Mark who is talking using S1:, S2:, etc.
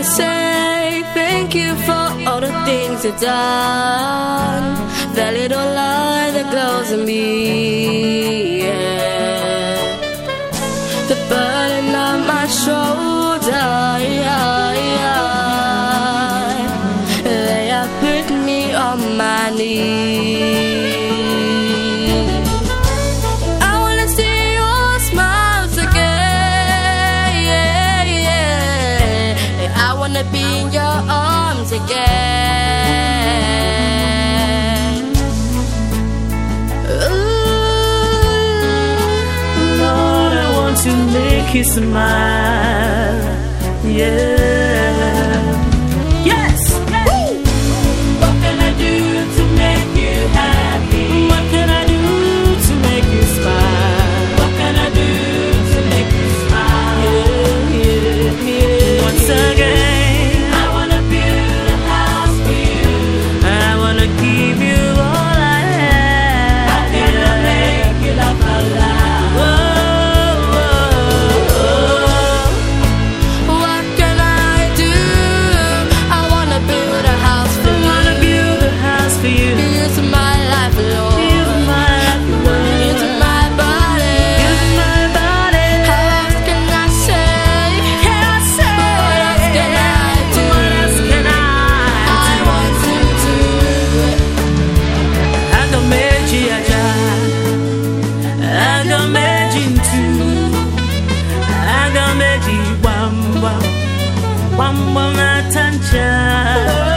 S1: to say thank you for all the things you've done. That little lie that glows in me. I wanna be in your arms again. Ooh.
S2: Lord, I want to make you smile. Yeah. Bambang Atanca